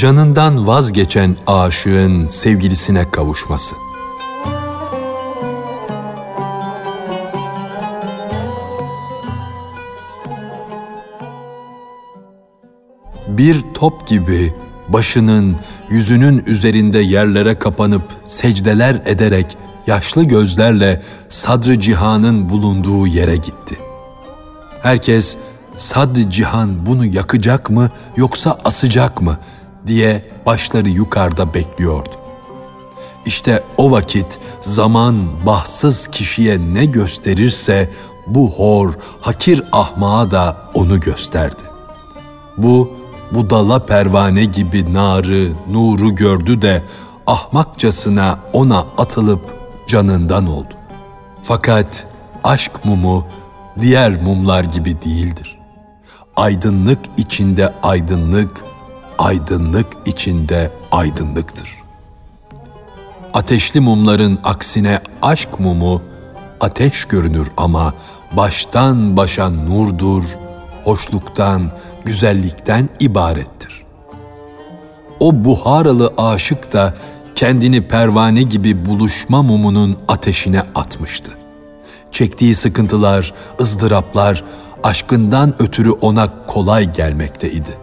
canından vazgeçen aşığın sevgilisine kavuşması. Bir top gibi başının, yüzünün üzerinde yerlere kapanıp secdeler ederek yaşlı gözlerle sadrı cihanın bulunduğu yere gitti. Herkes sadrı cihan bunu yakacak mı yoksa asacak mı diye başları yukarıda bekliyordu. İşte o vakit zaman bahtsız kişiye ne gösterirse bu hor, hakir ahmağa da onu gösterdi. Bu budala pervane gibi narı, nuru gördü de ahmakçasına ona atılıp canından oldu. Fakat aşk mumu diğer mumlar gibi değildir. Aydınlık içinde aydınlık, aydınlık içinde aydınlıktır. Ateşli mumların aksine aşk mumu ateş görünür ama baştan başa nurdur, hoşluktan, güzellikten ibarettir. O buharalı aşık da kendini pervane gibi buluşma mumunun ateşine atmıştı. Çektiği sıkıntılar, ızdıraplar aşkından ötürü ona kolay gelmekteydi.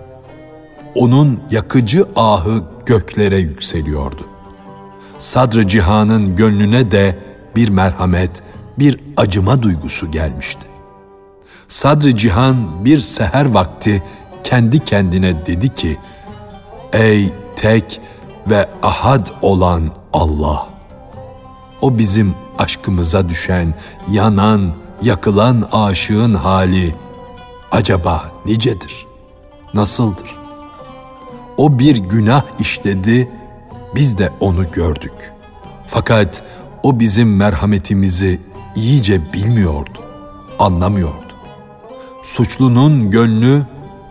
Onun yakıcı ahı göklere yükseliyordu. Sadrı cihanın gönlüne de bir merhamet, bir acıma duygusu gelmişti. Sadrı cihan bir seher vakti kendi kendine dedi ki, Ey tek ve ahad olan Allah! O bizim aşkımıza düşen, yanan, yakılan aşığın hali acaba nicedir? Nasıldır? O bir günah işledi, biz de onu gördük. Fakat o bizim merhametimizi iyice bilmiyordu, anlamıyordu. Suçlunun gönlü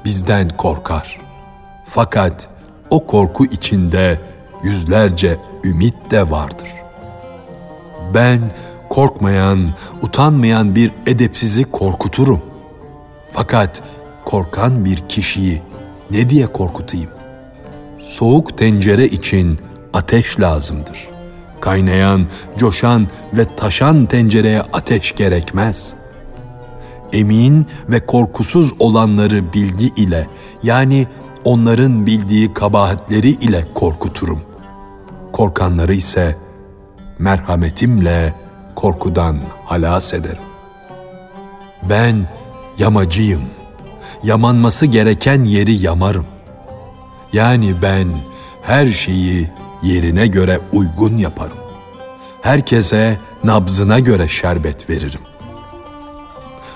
bizden korkar. Fakat o korku içinde yüzlerce ümit de vardır. Ben korkmayan, utanmayan bir edepsizi korkuturum. Fakat korkan bir kişiyi ne diye korkutayım? Soğuk tencere için ateş lazımdır. Kaynayan, coşan ve taşan tencereye ateş gerekmez. Emin ve korkusuz olanları bilgi ile yani onların bildiği kabahatleri ile korkuturum. Korkanları ise merhametimle korkudan halas ederim. Ben yamacıyım. Yamanması gereken yeri yamarım. Yani ben her şeyi yerine göre uygun yaparım. Herkese nabzına göre şerbet veririm.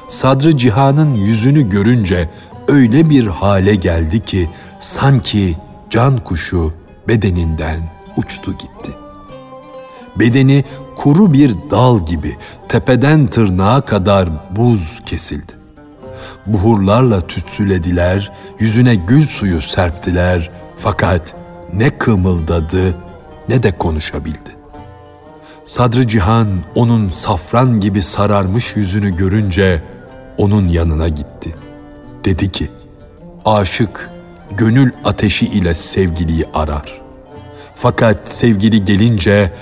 Sadrı Cihan'ın yüzünü görünce öyle bir hale geldi ki sanki can kuşu bedeninden uçtu gitti. Bedeni kuru bir dal gibi tepeden tırnağa kadar buz kesildi. Buhurlarla tütsülediler, yüzüne gül suyu serptiler fakat ne kımıldadı ne de konuşabildi. Sadrı Cihan onun safran gibi sararmış yüzünü görünce onun yanına gitti. Dedi ki, aşık gönül ateşi ile sevgiliyi arar. Fakat sevgili gelince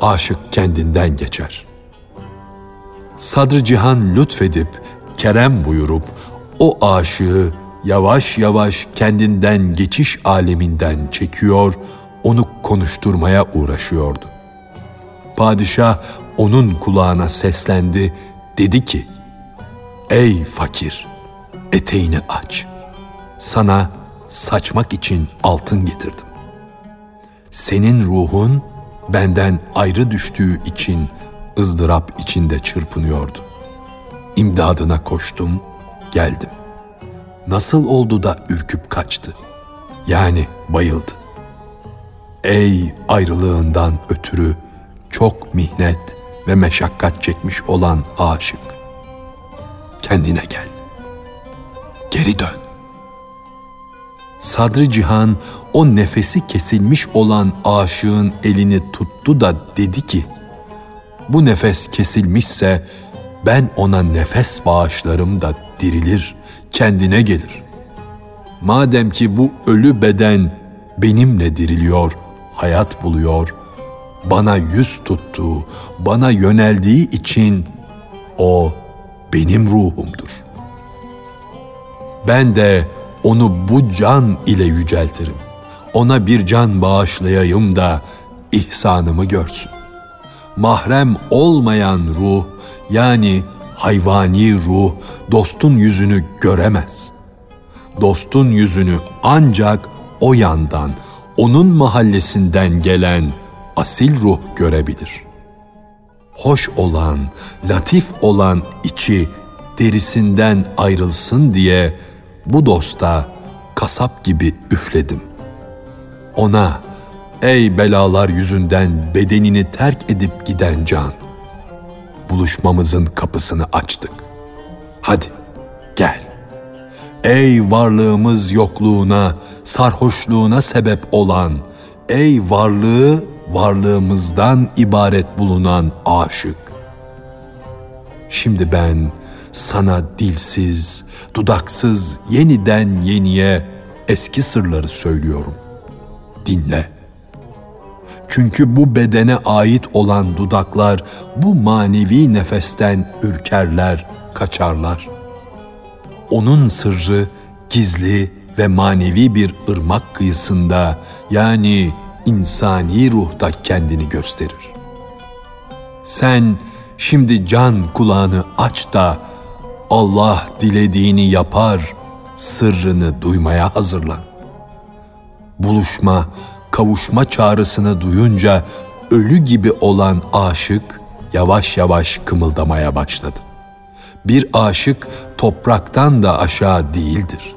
aşık kendinden geçer. Sadrı Cihan lütfedip, kerem buyurup o aşığı yavaş yavaş kendinden geçiş aleminden çekiyor, onu konuşturmaya uğraşıyordu. Padişah onun kulağına seslendi, dedi ki, Ey fakir, eteğini aç. Sana saçmak için altın getirdim. Senin ruhun benden ayrı düştüğü için ızdırap içinde çırpınıyordu. İmdadına koştum, geldim. Nasıl oldu da ürküp kaçtı? Yani bayıldı. Ey ayrılığından ötürü çok mihnet ve meşakkat çekmiş olan aşık. Kendine gel. Geri dön. Sadrı Cihan o nefesi kesilmiş olan aşığın elini tuttu da dedi ki, bu nefes kesilmişse ben ona nefes bağışlarım da dirilir, kendine gelir. Madem ki bu ölü beden benimle diriliyor, hayat buluyor, bana yüz tuttuğu, bana yöneldiği için o benim ruhumdur. Ben de onu bu can ile yüceltirim. Ona bir can bağışlayayım da ihsanımı görsün. Mahrem olmayan ruh yani hayvani ruh dostun yüzünü göremez. Dostun yüzünü ancak o yandan, onun mahallesinden gelen asil ruh görebilir. Hoş olan, latif olan içi derisinden ayrılsın diye bu dosta kasap gibi üfledim. Ona ey belalar yüzünden bedenini terk edip giden can buluşmamızın kapısını açtık. Hadi gel. Ey varlığımız yokluğuna, sarhoşluğuna sebep olan, ey varlığı varlığımızdan ibaret bulunan aşık. Şimdi ben sana dilsiz, dudaksız yeniden yeniye eski sırları söylüyorum. Dinle. Çünkü bu bedene ait olan dudaklar bu manevi nefesten ürkerler, kaçarlar. Onun sırrı gizli ve manevi bir ırmak kıyısında yani insani ruhta kendini gösterir. Sen şimdi can kulağını aç da Allah dilediğini yapar, sırrını duymaya hazırlan. Buluşma, kavuşma çağrısını duyunca ölü gibi olan aşık yavaş yavaş kımıldamaya başladı. Bir aşık topraktan da aşağı değildir.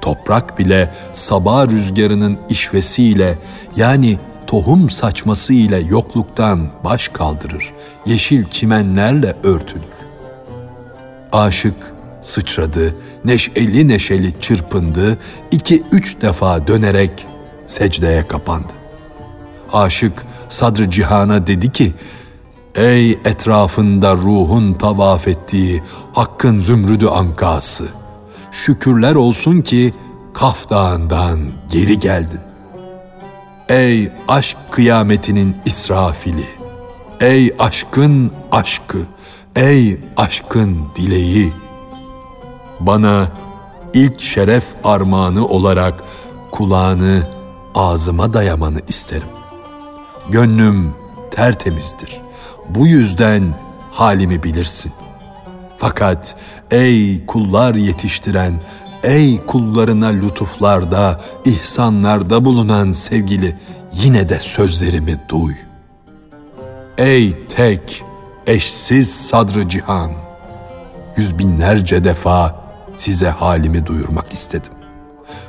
Toprak bile sabah rüzgarının işvesiyle yani tohum saçması ile yokluktan baş kaldırır, yeşil çimenlerle örtülür. Aşık sıçradı, neşeli neşeli çırpındı, iki üç defa dönerek secdeye kapandı. Aşık sadr cihana dedi ki, Ey etrafında ruhun tavaf ettiği hakkın zümrüdü ankası! Şükürler olsun ki Kaf Dağı'ndan geri geldin. Ey aşk kıyametinin İsrafili! Ey aşkın aşkı! Ey aşkın dileği! Bana ilk şeref armağanı olarak kulağını ağzıma dayamanı isterim. Gönlüm tertemizdir. Bu yüzden halimi bilirsin. Fakat ey kullar yetiştiren, ey kullarına lütuflarda, ihsanlarda bulunan sevgili, yine de sözlerimi duy. Ey tek, eşsiz sadrı cihan, yüz binlerce defa size halimi duyurmak istedim.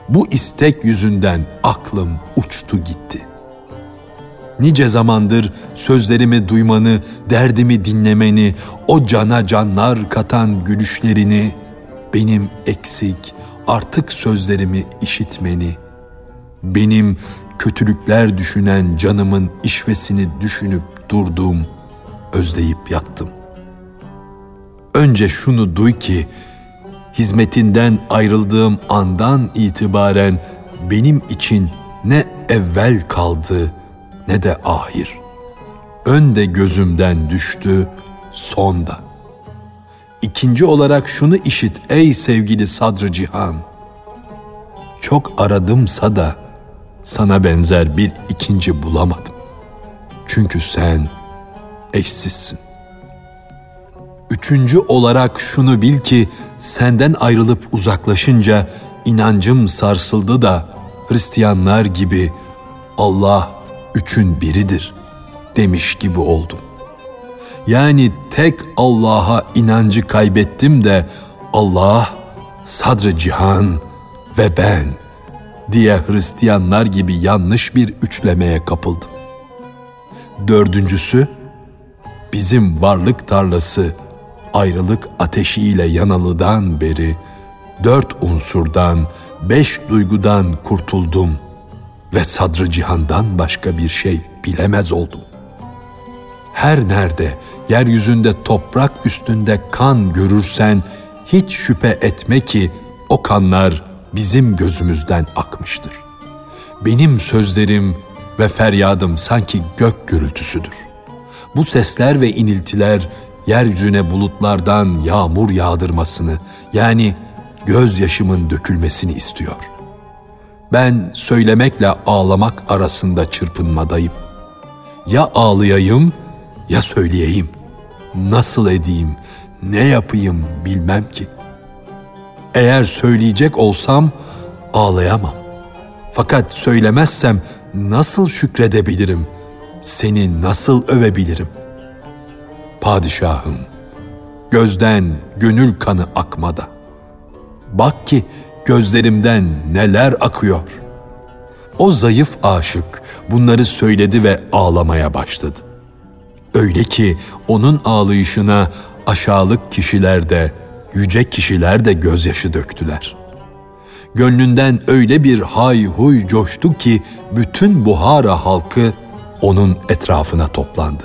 Bu istek yüzünden aklım uçtu gitti. Nice zamandır sözlerimi duymanı, derdimi dinlemeni, o cana canlar katan gülüşlerini, benim eksik, artık sözlerimi işitmeni, benim kötülükler düşünen canımın işvesini düşünüp durdum, özleyip yattım. Önce şunu duy ki, hizmetinden ayrıldığım andan itibaren benim için ne evvel kaldı ne de ahir. Önde gözümden düştü, sonda. İkinci olarak şunu işit ey sevgili sadrı cihan. Çok aradımsa da sana benzer bir ikinci bulamadım. Çünkü sen eşsizsin. Üçüncü olarak şunu bil ki senden ayrılıp uzaklaşınca inancım sarsıldı da Hristiyanlar gibi Allah üçün biridir demiş gibi oldum. Yani tek Allah'a inancı kaybettim de Allah, sadrı cihan ve ben diye Hristiyanlar gibi yanlış bir üçlemeye kapıldım. Dördüncüsü, bizim varlık tarlası ayrılık ateşiyle yanalıdan beri dört unsurdan, beş duygudan kurtuldum ve sadrı cihandan başka bir şey bilemez oldum. Her nerede yeryüzünde toprak üstünde kan görürsen hiç şüphe etme ki o kanlar bizim gözümüzden akmıştır. Benim sözlerim ve feryadım sanki gök gürültüsüdür. Bu sesler ve iniltiler yeryüzüne bulutlardan yağmur yağdırmasını yani gözyaşımın dökülmesini istiyor. Ben söylemekle ağlamak arasında çırpınmadayım. Ya ağlayayım ya söyleyeyim. Nasıl edeyim, ne yapayım bilmem ki. Eğer söyleyecek olsam ağlayamam. Fakat söylemezsem nasıl şükredebilirim? Seni nasıl övebilirim? Padişahım, gözden gönül kanı akmada. Bak ki gözlerimden neler akıyor. O zayıf aşık bunları söyledi ve ağlamaya başladı. Öyle ki onun ağlayışına aşağılık kişiler de, yüce kişiler de gözyaşı döktüler. Gönlünden öyle bir hay huy coştu ki bütün Buhara halkı onun etrafına toplandı.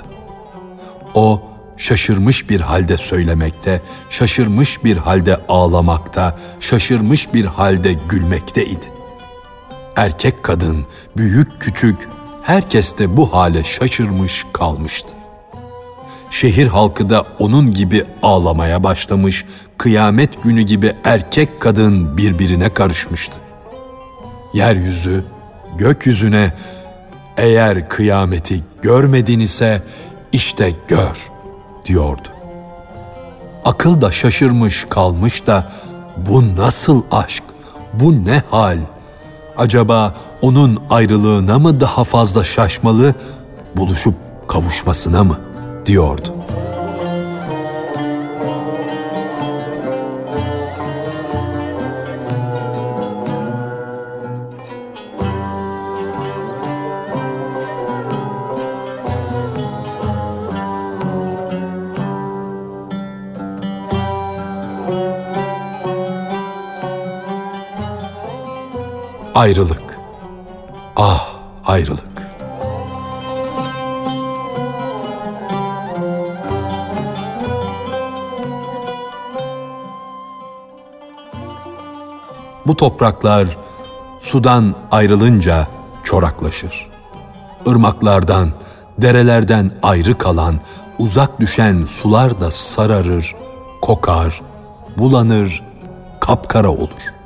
O şaşırmış bir halde söylemekte, şaşırmış bir halde ağlamakta, şaşırmış bir halde gülmekteydi. Erkek kadın, büyük küçük herkes de bu hale şaşırmış kalmıştı. Şehir halkı da onun gibi ağlamaya başlamış, kıyamet günü gibi erkek kadın birbirine karışmıştı. Yeryüzü, gökyüzüne eğer kıyameti görmedin ise işte gör diyordu. Akıl da şaşırmış kalmış da bu nasıl aşk, bu ne hal? Acaba onun ayrılığına mı daha fazla şaşmalı, buluşup kavuşmasına mı diyordu. Ayrılık. Ah ayrılık. Bu topraklar sudan ayrılınca çoraklaşır. Irmaklardan, derelerden ayrı kalan, uzak düşen sular da sararır, kokar, bulanır, kapkara olur.''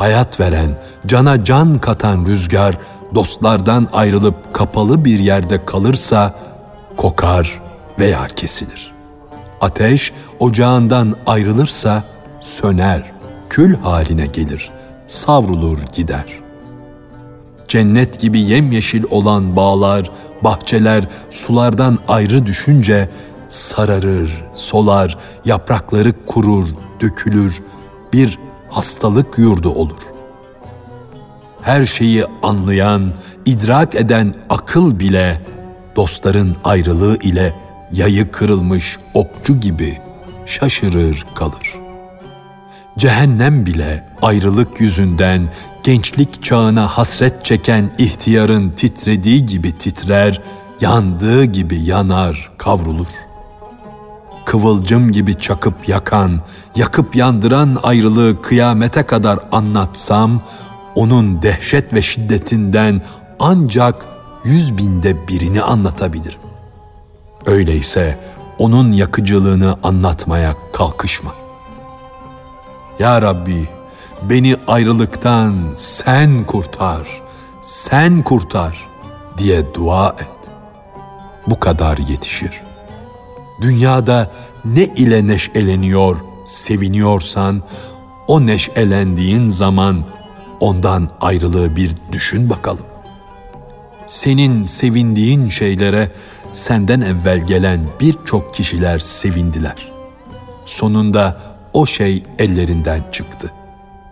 Hayat veren, cana can katan rüzgar dostlardan ayrılıp kapalı bir yerde kalırsa kokar veya kesilir. Ateş ocağından ayrılırsa söner, kül haline gelir, savrulur gider. Cennet gibi yemyeşil olan bağlar, bahçeler sulardan ayrı düşünce sararır, solar, yaprakları kurur, dökülür, bir hastalık yurdu olur. Her şeyi anlayan, idrak eden akıl bile dostların ayrılığı ile yayı kırılmış okçu gibi şaşırır kalır. Cehennem bile ayrılık yüzünden gençlik çağına hasret çeken ihtiyarın titrediği gibi titrer, yandığı gibi yanar, kavrulur.'' Kıvılcım gibi çakıp yakan, yakıp yandıran ayrılığı kıyamete kadar anlatsam, onun dehşet ve şiddetinden ancak yüz binde birini anlatabilirim. Öyleyse onun yakıcılığını anlatmaya kalkışma. Ya Rabbi, beni ayrılıktan sen kurtar, sen kurtar diye dua et. Bu kadar yetişir.'' Dünyada ne ile neşeleniyor, seviniyorsan, o neşelendiğin zaman ondan ayrılığı bir düşün bakalım. Senin sevindiğin şeylere senden evvel gelen birçok kişiler sevindiler. Sonunda o şey ellerinden çıktı.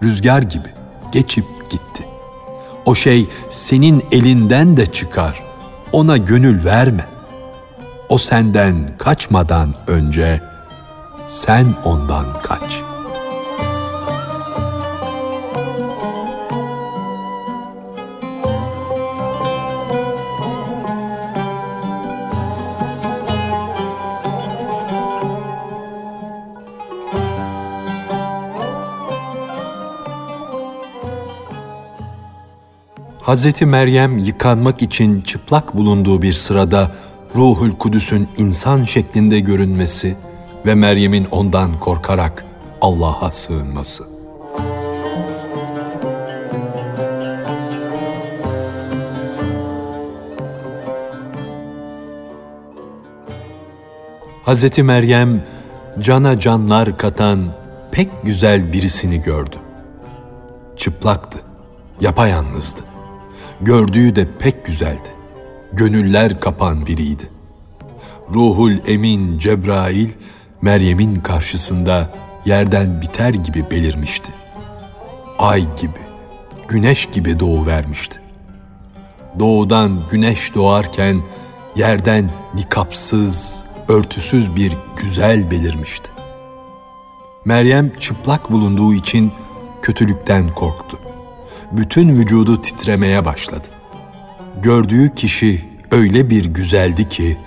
Rüzgar gibi geçip gitti. O şey senin elinden de çıkar. Ona gönül verme.'' O senden kaçmadan önce sen ondan kaç. Hz. Meryem yıkanmak için çıplak bulunduğu bir sırada Ruhul Kudüs'ün insan şeklinde görünmesi ve Meryem'in ondan korkarak Allah'a sığınması. Hazreti Meryem cana canlar katan pek güzel birisini gördü. Çıplaktı, yapayalnızdı. Gördüğü de pek güzeldi. Gönüller kapan biriydi. Ruhul Emin Cebrail Meryem'in karşısında yerden biter gibi belirmişti. Ay gibi, güneş gibi doğu vermişti. Doğudan güneş doğarken yerden nikapsız, örtüsüz bir güzel belirmişti. Meryem çıplak bulunduğu için kötülükten korktu. Bütün vücudu titremeye başladı. Gördüğü kişi öyle bir güzeldi ki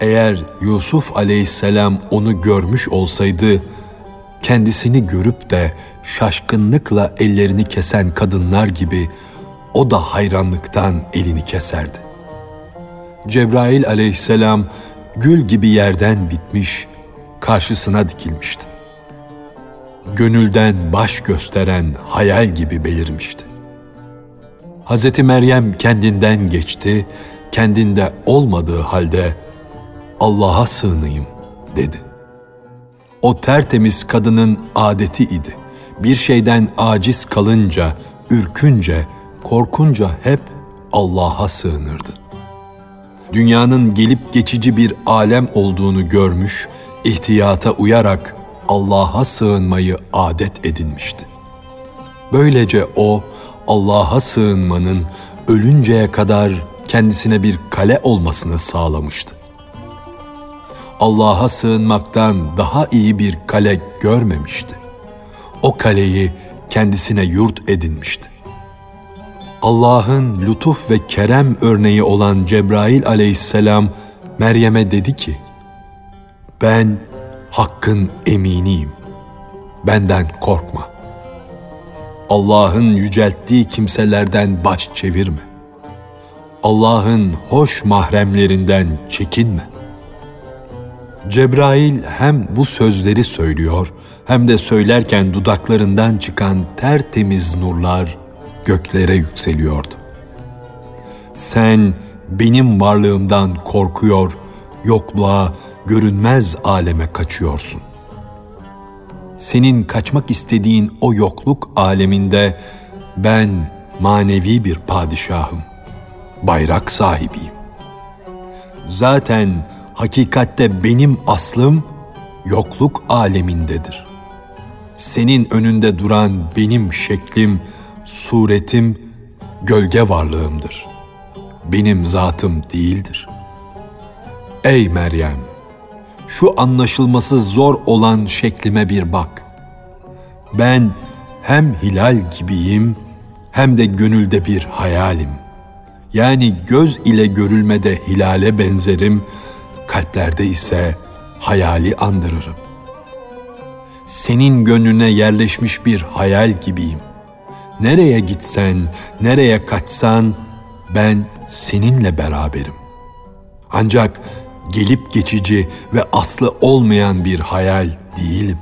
eğer Yusuf aleyhisselam onu görmüş olsaydı kendisini görüp de şaşkınlıkla ellerini kesen kadınlar gibi o da hayranlıktan elini keserdi. Cebrail aleyhisselam gül gibi yerden bitmiş, karşısına dikilmişti. Gönülden baş gösteren hayal gibi belirmişti. Hz. Meryem kendinden geçti, kendinde olmadığı halde Allah'a sığınayım dedi. O tertemiz kadının adeti idi. Bir şeyden aciz kalınca, ürkünce, korkunca hep Allah'a sığınırdı. Dünyanın gelip geçici bir alem olduğunu görmüş, ihtiyata uyarak Allah'a sığınmayı adet edinmişti. Böylece o Allah'a sığınmanın ölünceye kadar kendisine bir kale olmasını sağlamıştı. Allah'a sığınmaktan daha iyi bir kale görmemişti. O kaleyi kendisine yurt edinmişti. Allah'ın lütuf ve kerem örneği olan Cebrail aleyhisselam Meryem'e dedi ki, ben Hakk'ın eminiyim, benden korkma. Allah'ın yücelttiği kimselerden baş çevirme. Allah'ın hoş mahremlerinden çekinme. Cebrail hem bu sözleri söylüyor hem de söylerken dudaklarından çıkan tertemiz nurlar göklere yükseliyordu. Sen benim varlığımdan korkuyor, yokluğa, görünmez aleme kaçıyorsun. Senin kaçmak istediğin o yokluk aleminde ben manevi bir padişahım, bayrak sahibiyim. Zaten hakikatte benim aslım yokluk alemindedir. Senin önünde duran benim şeklim, suretim, gölge varlığımdır. Benim zatım değildir. Ey Meryem! Şu anlaşılması zor olan şeklime bir bak. Ben hem hilal gibiyim hem de gönülde bir hayalim. Yani göz ile görülmede hilale benzerim, kalplerde ise hayali andırırım. Senin gönlüne yerleşmiş bir hayal gibiyim. Nereye gitsen, nereye kaçsan ben seninle beraberim. Ancak gelip geçici ve aslı olmayan bir hayal değilim.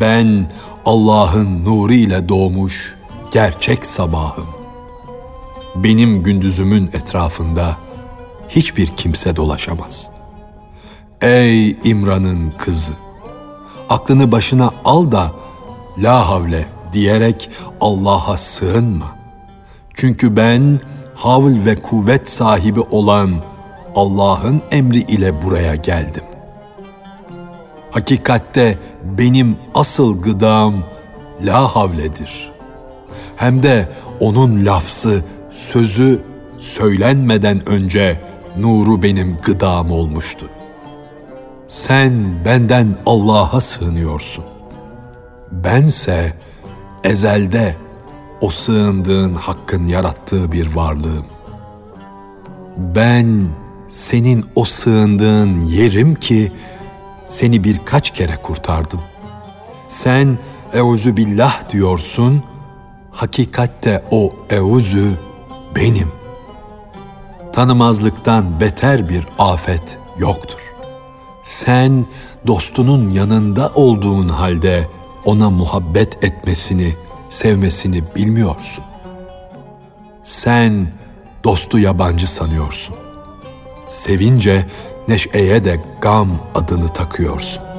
Ben Allah'ın nuru ile doğmuş gerçek sabahım. Benim gündüzümün etrafında hiçbir kimse dolaşamaz. Ey İmran'ın kızı! Aklını başına al da la havle diyerek Allah'a sığınma. Çünkü ben havl ve kuvvet sahibi olan Allah'ın emri ile buraya geldim. Hakikatte benim asıl gıdam la havledir. Hem de onun lafzı, sözü söylenmeden önce nuru benim gıdam olmuştu. Sen benden Allah'a sığınıyorsun. Bense ezelde o sığındığın hakkın yarattığı bir varlığım. Ben senin o sığındığın yerim ki seni birkaç kere kurtardım. Sen euzu billah diyorsun, Hakikatte o evuzü benim. Tanımazlıktan beter bir afet yoktur. Sen dostunun yanında olduğun halde ona muhabbet etmesini, sevmesini bilmiyorsun. Sen dostu yabancı sanıyorsun. Sevince neşeye de gam adını takıyorsun.